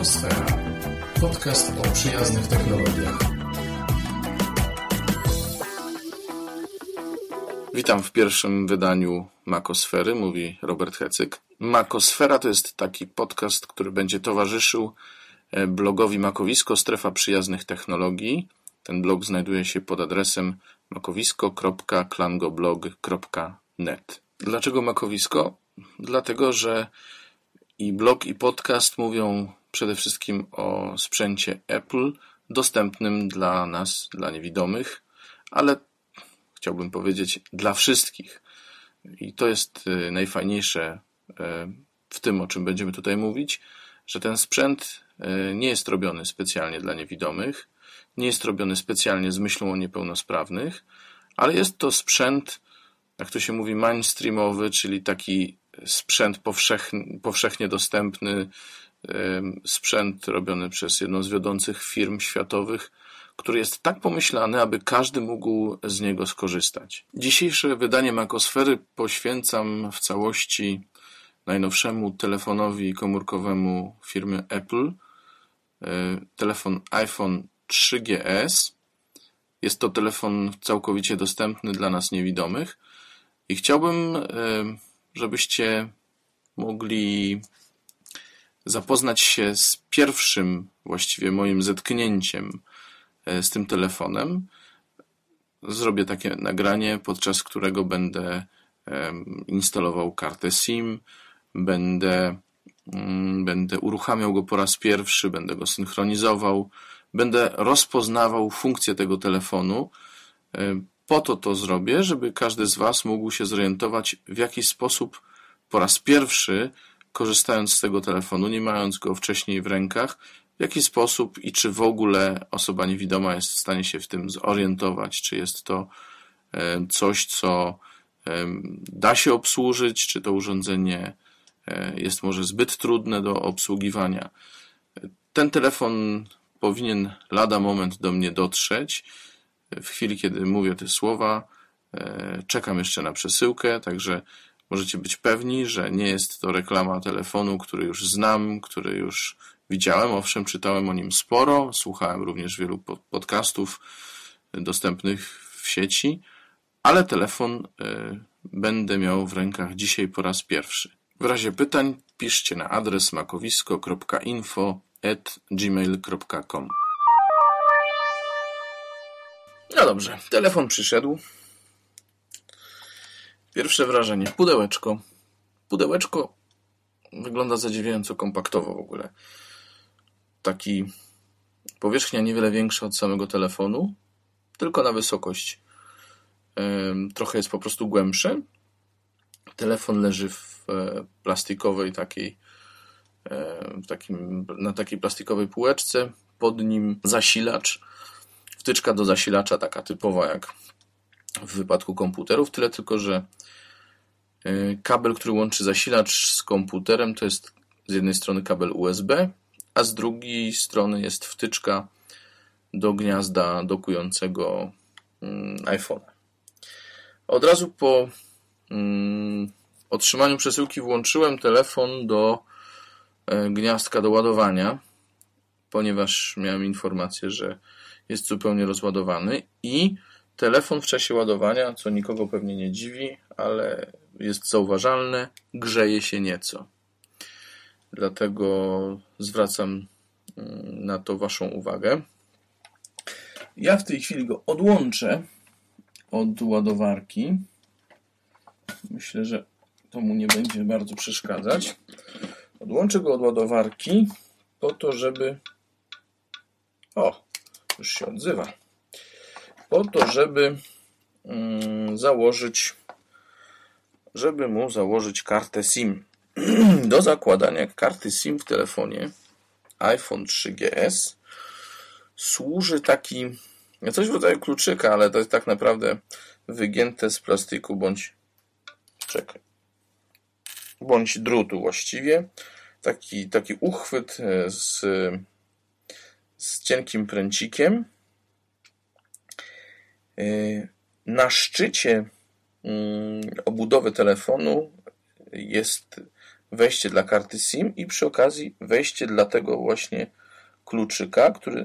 Makosfera. Podcast o przyjaznych technologiach. Witam w pierwszym wydaniu Makosfery, mówi Robert Hecyk. Makosfera to jest taki podcast, który będzie towarzyszył e, blogowi Makowisko Strefa Przyjaznych Technologii. Ten blog znajduje się pod adresem makowisko.klangoblog.net. Dlaczego Makowisko? Dlatego, że i blog i podcast mówią przede wszystkim o sprzęcie Apple dostępnym dla nas, dla niewidomych, ale chciałbym powiedzieć dla wszystkich. I to jest y, najfajniejsze y, w tym, o czym będziemy tutaj mówić, że ten sprzęt y, nie jest robiony specjalnie dla niewidomych, nie jest robiony specjalnie z myślą o niepełnosprawnych, ale jest to sprzęt, jak to się mówi, mainstreamowy, czyli taki sprzęt powszechnie, powszechnie dostępny, sprzęt robiony przez jedną z wiodących firm światowych, który jest tak pomyślany, aby każdy mógł z niego skorzystać. Dzisiejsze wydanie Makosfery poświęcam w całości najnowszemu telefonowi komórkowemu firmy Apple. E, telefon iPhone 3GS. Jest to telefon całkowicie dostępny dla nas niewidomych i chciałbym żebyście mogli zapoznać się z pierwszym właściwie moim zetknięciem e, z tym telefonem. Zrobię takie nagranie, podczas którego będę instalował kartę SIM, będę, mm, będę uruchamiał go po raz pierwszy, będę go synchronizował, będę rozpoznawał funkcję tego telefonu, e, po to to zrobię, żeby każdy z Was mógł się zorientować, w jaki sposób po raz pierwszy, korzystając z tego telefonu, nie mając go wcześniej w rękach, w jaki sposób i czy w ogóle osoba niewidoma jest w stanie się w tym zorientować, czy jest to e, coś, co e, da się obsłużyć, czy to urządzenie e, jest może zbyt trudne do obsługiwania. Ten telefon powinien lada moment do mnie dotrzeć. W chwili, kiedy mówię te słowa, czekam jeszcze na przesyłkę, także możecie być pewni, że nie jest to reklama telefonu, który już znam, który już widziałem. Owszem, czytałem o nim sporo, słuchałem również wielu podcastów dostępnych w sieci, ale telefon e, będę miał w rękach dzisiaj po raz pierwszy. W razie pytań piszcie na adres makowisko.info@gmail.com. No dobrze, telefon przyszedł. Pierwsze wrażenie. Pudełeczko. Pudełeczko wygląda zadziwiająco kompaktowo w ogóle. Taki powierzchnia niewiele większa od samego telefonu, tylko na wysokość. Trochę jest po prostu głębszy. Telefon leży w e, plastikowej takiej, e, w takim, na takiej plastikowej półeczce. Pod nim zasilacz wtyczka do zasilacza, taka typowa jak w wypadku komputerów, tyle tylko, że y, kabel, który łączy zasilacz z komputerem, to jest z jednej strony kabel USB, a z drugiej strony jest wtyczka do gniazda dokującego mm, iPhone. Od razu po mm, otrzymaniu przesyłki włączyłem telefon do e, gniazdka do ładowania, ponieważ miałem informację, że jest zupełnie rozładowany i telefon w czasie ładowania, co nikogo pewnie nie dziwi, ale jest zauważalne, grzeje się nieco. Dlatego zwracam mm, na to Waszą uwagę. Ja w tej chwili go odłączę od ładowarki. Myślę, że to mu nie będzie bardzo przeszkadzać. Odłączę go od ładowarki po to, żeby. O, już się odzywa. Po to, żeby mm, założyć, żeby mu założyć kartę SIM. Do zakładania karty SIM w telefonie iPhone 3GS służy taki coś w rodzaju kluczyka, ale to jest tak naprawdę wygięte z plastiku bądź czekaj, bądź drutu właściwie. Taki, taki uchwyt e, z z cienkim pręcikiem. E, na szczycie mm, obudowy telefonu jest wejście dla karty SIM i przy okazji wejście dla tego właśnie kluczyka, który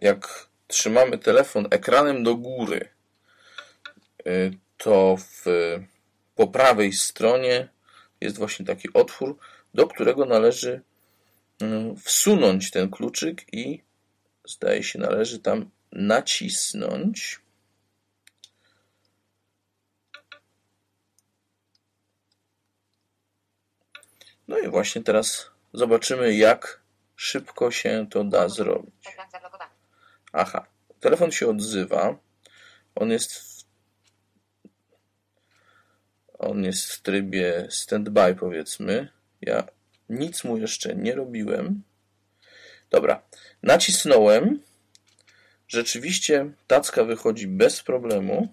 jak trzymamy telefon ekranem do góry, y, to w, po prawej stronie jest właśnie taki otwór, do którego należy y, wsunąć ten kluczyk i zdaje się należy tam nacisnąć. No i właśnie teraz zobaczymy, jak szybko się to da zrobić. Aha, telefon się odzywa. On jest w, on jest w trybie standby, powiedzmy. Ja nic mu jeszcze nie robiłem. Dobra, nacisnąłem. Rzeczywiście tacka wychodzi bez problemu.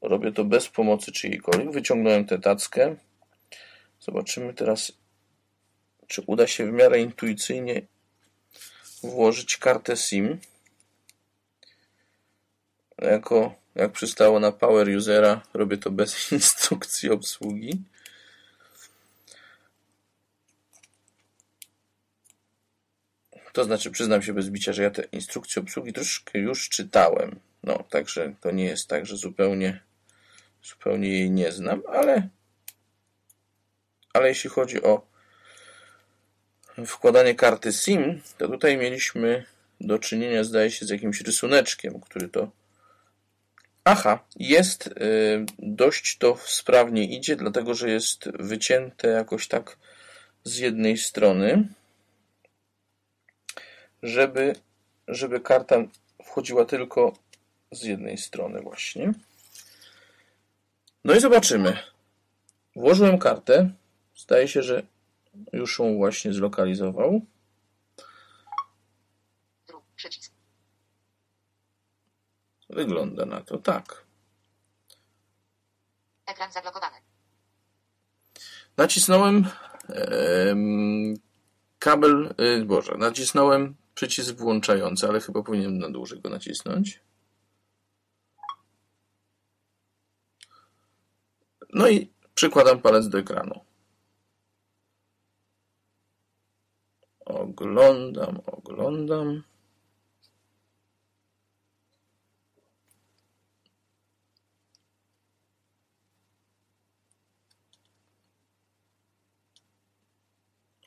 Robię to bez pomocy czyjejkolwiek. Wyciągnąłem tę tackę. Zobaczymy teraz, czy uda się w miarę intuicyjnie włożyć kartę SIM. Jako, jak przystało na power usera, robię to bez instrukcji obsługi. To znaczy, przyznam się bez bicia, że ja te instrukcje obsługi troszkę już czytałem. No, także to nie jest tak, że zupełnie, zupełnie jej nie znam, ale, ale jeśli chodzi o wkładanie karty SIM, to tutaj mieliśmy do czynienia, zdaje się, z jakimś rysuneczkiem, który to. Aha, jest y, dość to sprawnie idzie, dlatego że jest wycięte jakoś tak z jednej strony żeby, żeby karta wchodziła tylko z jednej strony właśnie. No i zobaczymy. Włożyłem kartę. Zdaje się, że już ją właśnie zlokalizował. Przycisk. Wygląda na to tak. Ekran zablokowany. Nacisnąłem kabel, yy, Boże, nacisnąłem przycisk włączający, ale chyba powinienem na dłużej go nacisnąć. No i przykładam palec do ekranu. Oglądam, oglądam.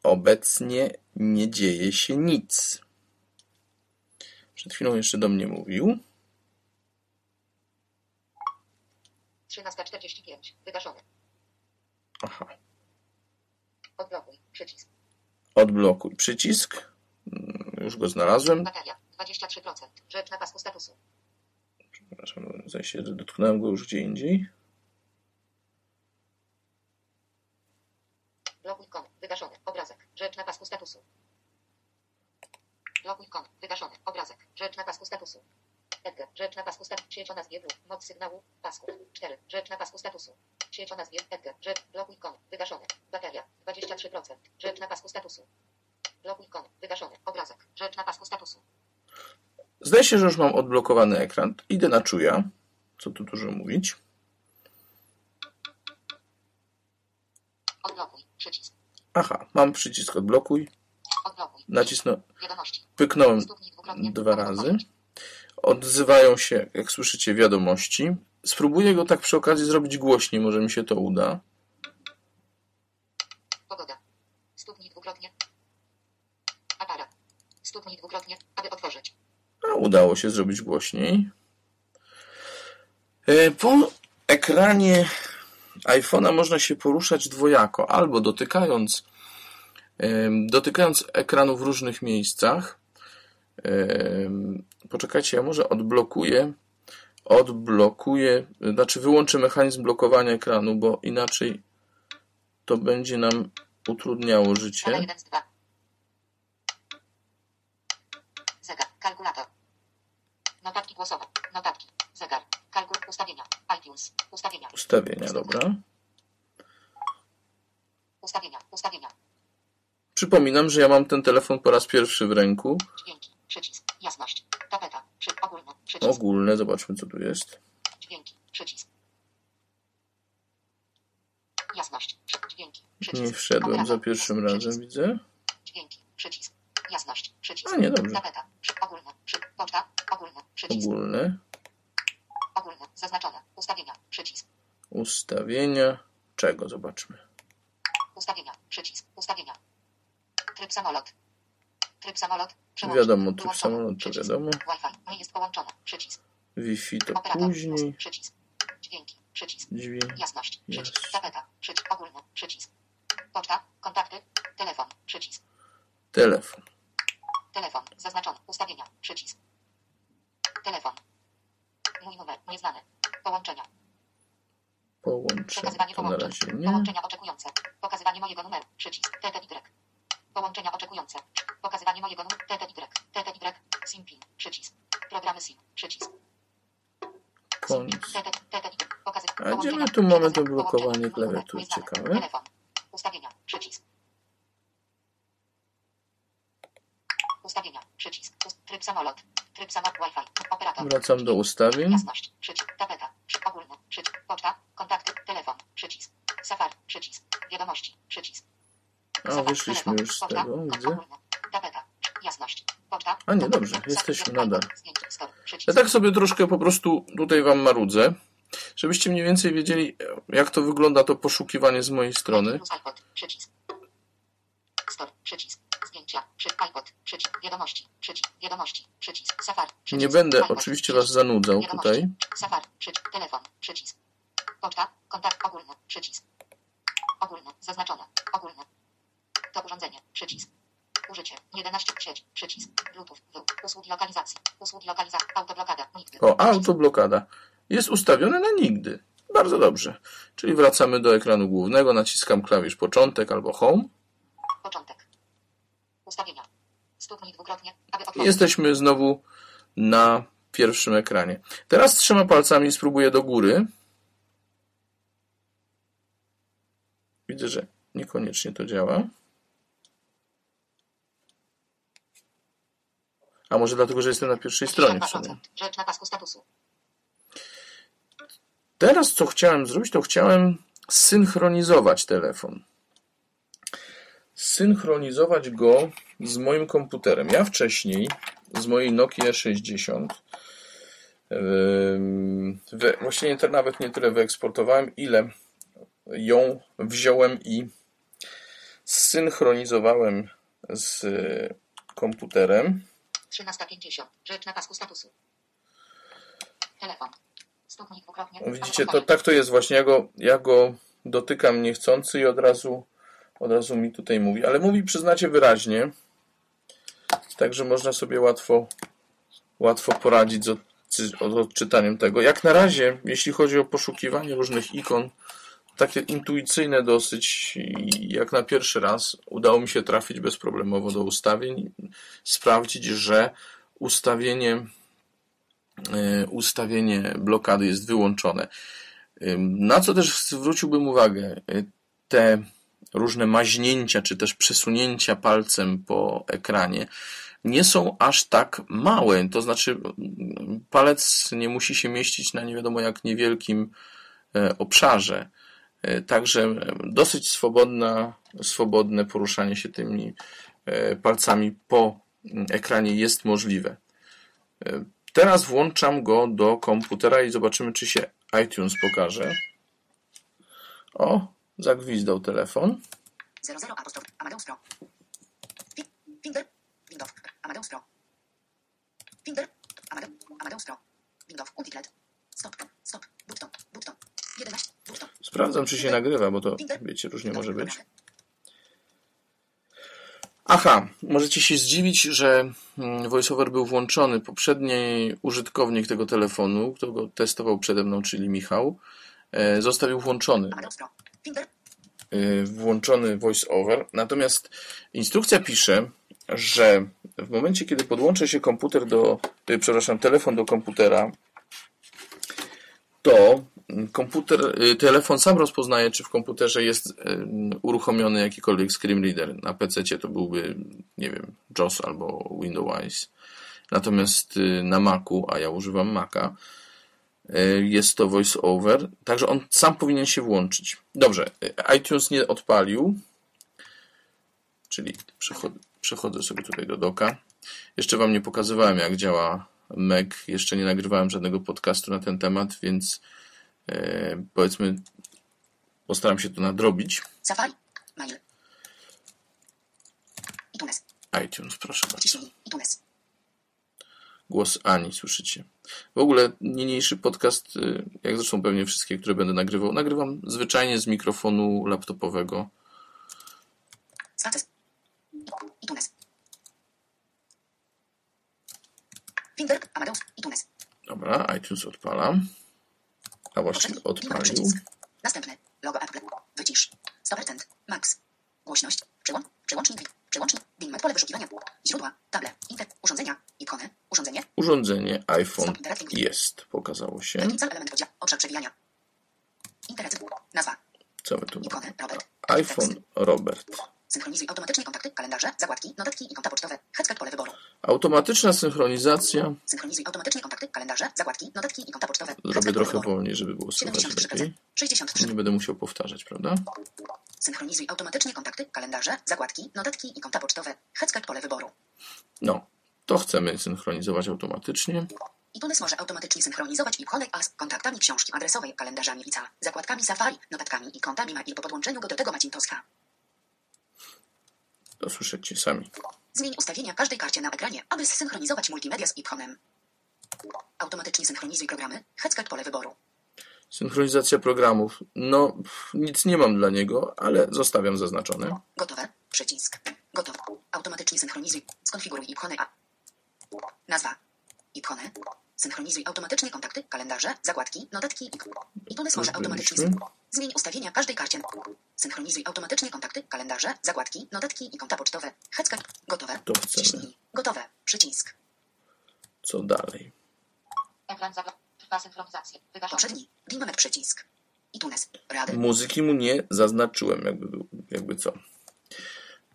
Obecnie nie dzieje się nic. Przed chwilą jeszcze do mnie mówił. 13.45. Wygaszony. Aha. Odblokuj. Przycisk. Odblokuj przycisk. Mm, już go znalazłem. Bateria. 23%. Rzecz na pasku statusu. Przepraszam, że dotknąłem go już gdzie indziej. Blokuj kon. Wygaszony. Obrazek. Rzecz na pasku statusu. Blokuj kon. Wygaszony. Obrazek. Rzecz na pasku statusu. Edgar. Rzecz na pasku statusu. Sieć o nazwie Moc sygnału. Pasku. 4. Rzecz na pasku statusu. O nazwie Edgar. Rzecz. Blokuj kon. Wygaszony. Bateria. 23%. Rzecz na pasku statusu. Blokuj kon. Wygaszony. Obrazek. Rzecz na pasku statusu. Zdaje się, że już mam odblokowany ekran. Idę na czuja. Co tu dużo mówić. Odblokuj. Przycisk. Aha, mam przycisk odblokuj. Odblokuj. Nacisnę, pyknąłem dwa razy. Odzywają się, jak słyszycie, wiadomości. Spróbuję go tak przy okazji zrobić głośniej, może mi się to uda. Pogoda. Stuknij dwukrotnie. Aparat. Stuknij dwukrotnie, aby otworzyć. A udało się zrobić głośniej. E, Po ekranie iPhone'a można się poruszać dwojako, albo dotykając, em, dotykając ekranu w różnych miejscach. Em, Poczekajcie, ja może odblokuję, odblokuję, znaczy wyłączę mechanizm blokowania ekranu, bo inaczej to będzie nam utrudniało życie. 1 z 2. Zegar. Kalkulator. Notatki głosowe. Notatki. Zegar. Kalkul. Ustawienia. iTunes. Ustawienia. Ustawienia, dobra. Ustawienia. Ustawienia. Przypominam, że ja mam ten telefon po raz pierwszy w ręku. Dźwięki. Przycisk. Jasność. Tapeta. Przy. Ogólne. Przycisk. Ogólne, zobaczmy co tu jest. Dźwięki. Przycisk. Jasność. Dźwięki. Nie Przycisk. wszedłem za pierwszym razem, widzę. Dźwięki. Przycisk. Jasność. Przycisk. A, nie, dobrze. Przy, ogólne. Przy, poczta. Ogólne. Przycisk. Ogólne. Ogólne. Zaznaczone. Ustawienia. Przycisk. Ustawienia. Czego? Zobaczmy. Ustawienia. Przycisk. Ustawienia. Tryb samolot. Tryb samolot. Przełącznik. Wiadomo, Wyłączony. samolot to wiadomo. Wi-Fi. Nie jest połączone. Przycisk. Wi-Fi to Operator. później. Przycisk. Dźwięki. Przycisk. Dźwięk. Jasność. Przycisk. Tapeta. Przycisk. Ogólne. Przycisk. Poczta. Kontakty. Telefon. Przycisk. Telefon. Telefon. Zaznaczony. Ustawienia. Przycisk. Telefon. Mój numer. Nieznany. Połączenia. Połączenie. Przekazywanie połączeń. Połączenia oczekujące. Pokazywanie mojego numeru. Przycisk. TTY. Połączenia oczekujące. Pokazywanie mojego numeru. TTY. TTY. SIM PIN. Przycisk. Programy SIM. Przycisk. Koniec. Pokazy. A gdzie my tu mamy to blokowanie klawiatury? Ciekawe. Telefon. Ustawienia. Przycisk. Ustawienia. Przycisk. Tryb samolot. Tryb samolot Wi-Fi. Operator. Wracam do ustawień. Jasność. Przycisk. Tapeta. Przy ogólne. Przycisk. Poczta. Kontakty. Telefon. Przycisk. Safari. Przycisk. Wiadomości. Przycisk. A, Safari. wyszliśmy już z tego, widzę. ogólne. Tapeta. Jasność. Poczta. A nie, dobrze, jesteśmy nadal. Ja tak sobie troszkę po prostu tutaj wam marudzę, żebyście mniej więcej wiedzieli, jak to wygląda to poszukiwanie z mojej strony. Nie będę oczywiście was zanudzał tutaj. Telefon. Przycisk. Poczta. Kontakt ogólny. Przycisk. Ogólne. Zaznaczone. Ogólne. To urządzenie. Przycisk. Użycie. 11. Sieć. Przycisk. Bluetooth. W. Usługi lokalizacji. Usługi lokalizacji. Autoblokada. Nigdy. O, autoblokada. Jest ustawione na nigdy. Bardzo dobrze. Czyli wracamy do ekranu głównego, naciskam klawisz początek albo home. Początek. Ustawienia. Stuknij dwukrotnie, aby otworzyć. jesteśmy znowu na pierwszym ekranie. Teraz trzema palcami spróbuję do góry. Widzę, że niekoniecznie to działa. A może dlatego, że jestem na pierwszej stronie w 52%. sumie. Rzecz na pasku statusu. Teraz co chciałem zrobić, to chciałem synchronizować telefon. Synchronizować go z moim komputerem. Ja wcześniej z mojej Nokia 60 ym, we, właściwie nie, nawet nie tyle wyeksportowałem, ile ją wziąłem i synchronizowałem z y, komputerem. 13.50. Rzecz na pasku statusu. Telefon. Dwukrotnie. O, aby Widzicie, to tak to jest właśnie. Ja go, ja go dotykam niechcący i od razu, od razu mi tutaj mówi. Ale mówi, przyznacie, wyraźnie. Także można sobie łatwo, łatwo poradzić z odczytaniem tego. Jak na razie, jeśli chodzi o poszukiwanie różnych ikon, takie intuicyjne dosyć jak na pierwszy raz udało mi się trafić bezproblemowo do ustawień, sprawdzić, że ustawienie y, ustawienie blokady jest wyłączone. Na co też zwróciłbym uwagę, y, te różne maźnięcia, czy też przesunięcia palcem po ekranie nie są aż tak małe. To znaczy, palec nie musi się mieścić na nie wiadomo jak niewielkim e, obszarze. E, Także e, dosyć swobodna, swobodne poruszanie się tymi e, palcami po mm, ekranie jest możliwe. Teraz włączam go do komputera i zobaczymy, czy się iTunes pokaże. O, zagwizdał telefon. 00 apostrof. Amadeus Pro. Windows. Amadeus Pro. Amadeus Pro. Windows. Stop. Stop. Button. Button. 11. Button. Sprawdzam, czy się nagrywa, bo to wiecie, różnie może być. Aha, możecie się zdziwić, że mm, VoiceOver był włączony. Poprzedni użytkownik tego telefonu, kto go testował przede mną, czyli Michał, e, zostawił włączony. Y, włączony voice-over. Natomiast instrukcja pisze, że w momencie, kiedy podłączy się komputer do, y, przepraszam, telefon do komputera, to komputer, y, telefon sam rozpoznaje, czy w komputerze jest y, uruchomiony jakikolwiek screen reader. Na PC to byłby, nie wiem, JOS albo Windows. Natomiast y, na Macu, a ja używam Maca, jest to voice-over, także on sam powinien się włączyć. Dobrze, iTunes nie odpalił, czyli przechodzę, przechodzę sobie tutaj do doka. Jeszcze Wam nie pokazywałem, jak działa Mac. Jeszcze nie nagrywałem żadnego podcastu na ten temat, więc powiedzmy, postaram się to nadrobić. Safari. Mail. iTunes. iTunes, proszę bardzo. ITunes. Głos Ani, słyszycie. W ogóle niniejszy podcast, y, jak zresztą pewnie wszystkie, które będę nagrywał, nagrywam zwyczajnie z mikrofonu laptopowego. Status. iTunes. Finger. Amadeus. iTunes. Dobra, iTunes odpalam. A właściwie odpalił. Następny. Logo Apple. Wycisz. 100%. Max. Głośność. Przełącz. Przełącznik. Przełącznik. Dimmet. Pole wyszukiwania. Źródła. Table. Inter. Urządzenia. Ikony. Urządzenie. Urządzenie iPhone jest, pokazało się. Cel element oddział. Obszar przewijania. Interacyj. Nazwa. Co my tu mamy? Ikony. Robert. iPhone Robert. Synchronizuj automatycznie kontakty, kalendarze, zakładki, notatki i konta pocztowe. Headset pole wyboru. Automatyczna synchronizacja. Synchronizuj automatycznie kontakty, kalendarze, zakładki, notatki i konta pocztowe. Zrobię trochę wolniej, żeby było słychać 73%. lepiej. 63. Nie będę musiał powtarzać, prawda? Synchronizuj automatycznie kontakty, kalendarze, zakładki, notatki i konta pocztowe. Headset pole wyboru. No, to chcemy synchronizować automatycznie. iTunes może automatycznie synchronizować ikony z kontaktami książki adresowej, kalendarzami ICA, zakładkami Safari, notatkami i kontami mail po podłączeniu go do tego Macintosha. To słyszycie sami. Zmień ustawienia każdej karcie na ekranie, aby zsynchronizować multimedia z iPhone'em. Automatycznie synchronizuj programy. Headset pole wyboru. Synchronizacja programów. No, pff, nic nie mam dla niego, ale zostawiam zaznaczone. Gotowe. Przycisk. Gotowe. Automatycznie synchronizuj. Skonfiguruj ikony A. Nazwa. Ikony. Synchronizuj automatycznie kontakty, kalendarze, zakładki, notatki i iTunes może automatycznie Zmień ustawienia każdej karcie. Synchronizuj automatycznie kontakty, kalendarze, zakładki, notatki i konta pocztowe. Headset. Gotowe. To chcemy. Ciśnij. Gotowe. Przycisk. Co dalej? Poprzedni. Dimmet przycisk. iTunes. Rady. Muzyki mu nie zaznaczyłem, jakby, był- jakby co.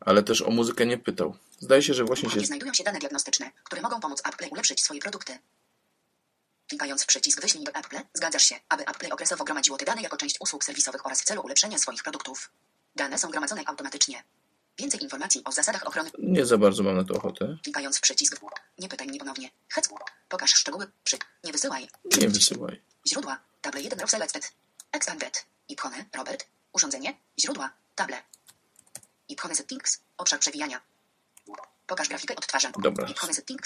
Ale też o muzykę nie pytał. Zdaje się, że właśnie się znajdują się dane diagnostyczne, które mogą pomóc Apple ulepszyć swoje produkty. Klikając w przycisk Wyślij do Apple, zgadzasz się, aby Apple okresowo gromadziło te dane jako część usług serwisowych oraz w celu ulepszenia swoich produktów. Dane są gromadzone automatycznie. Więcej informacji o zasadach ochrony. nie za bardzo mam na to ochotę. Klikając w przycisk Nie pytaj mnie ponownie. Hec. Pokaż szczegóły. Przy. Nie wysyłaj. Nie wysyłaj. Źródła. Table 1 Row Selected. Expanded. Ikony. Robert. Urządzenie. Źródła. Table. Ikony settings. Obszar przewijania. Pokaż grafikę odtwarzania. Dobra,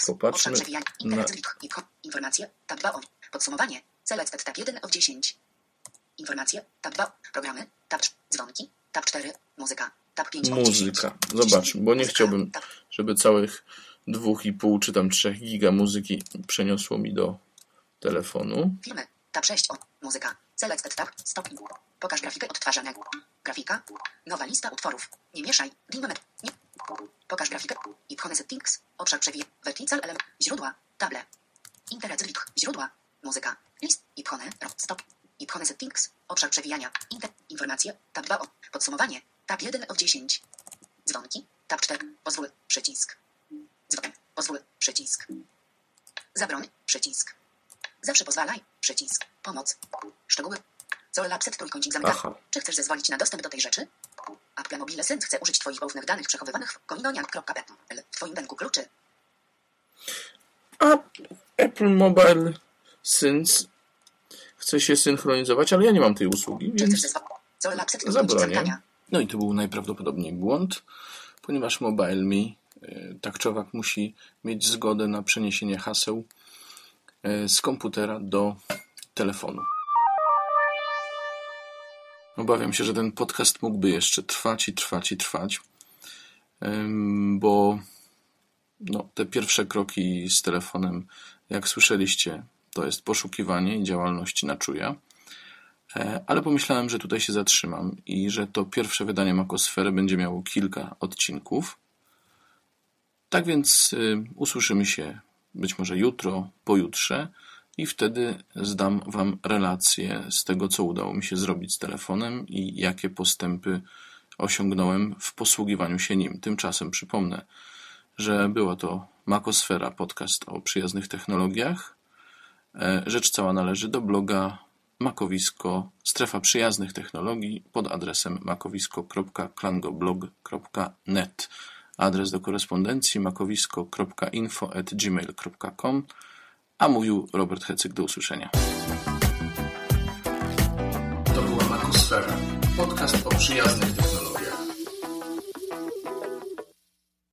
popatrzmy na-. Informacje. Tab 2 o. Podsumowanie. Selected tab 1 of 10. Informacje. Tab 2. Programy. Tab 3. Dzwonki. Tab 4. Muzyka. Tab 5 of 10. Muzyka. Zobacz, bo nie chciałbym, żeby całych 2,5 czy tam 3 giga muzyki przeniosło mi do telefonu. Filmy. Tab 6 o. Muzyka. Selected tab. Stopień. Pokaż grafikę odtwarzania. Grafika. Nowa lista utworów. Nie mieszaj. Dimmet. Nie. Pokaż grafikę. Ikony settings. Obszar przewijania. Vertical element. Źródła. Table. Interacyjnych. Źródła. Muzyka. List. Ikony. Ro. Stop. Ikony settings. Obszar przewijania. Inter. Informacje. Tab 2 o. Podsumowanie. Tab 1 of 10. Dzwonki. Tab 4. Pozwól. Przycisk. Dzwon. Pozwól. Przycisk. Zabroń. Przycisk. Zawsze pozwalaj. Przycisk. Pomoc. Szczegóły. Zol Lapset trójkącik zamykany. Aha. Czy chcesz zezwolić na dostęp do tej rzeczy? Apple Mobile Sense chce użyć Twoich poufnych danych przechowywanych w kominoniak.pl w Twoim banku kluczy. A Apple Mobile Sync chce się synchronizować, ale ja nie mam tej usługi, Czy chcesz więc zabronię. No i to był najprawdopodobniej błąd, ponieważ MobileMe, tak czy owak, musi mieć zgodę na przeniesienie haseł y, z komputera do telefonu. Obawiam się, że ten podcast mógłby jeszcze trwać i trwać i trwać, bo no, te pierwsze kroki z telefonem, jak słyszeliście, to jest poszukiwanie i działalności na czuja. E, Ale pomyślałem, że tutaj się zatrzymam i że to pierwsze wydanie Makosfery będzie miało kilka odcinków. Tak więc y, usłyszymy się być może jutro, pojutrze i wtedy zdam Wam relację z tego, co udało mi się zrobić z telefonem i jakie postępy osiągnąłem w posługiwaniu się nim. Tymczasem przypomnę, że była to Makosfera, podcast o przyjaznych technologiach, E, rzecz cała należy do bloga makowisko strefa przyjaznych technologii pod adresem makowisko.klangoblog.net. Adres do korespondencji makowisko.info@gmail.com. A mówił Robert Hecyk do usłyszenia. To była Makosfera, podcast o przyjaznych technologiach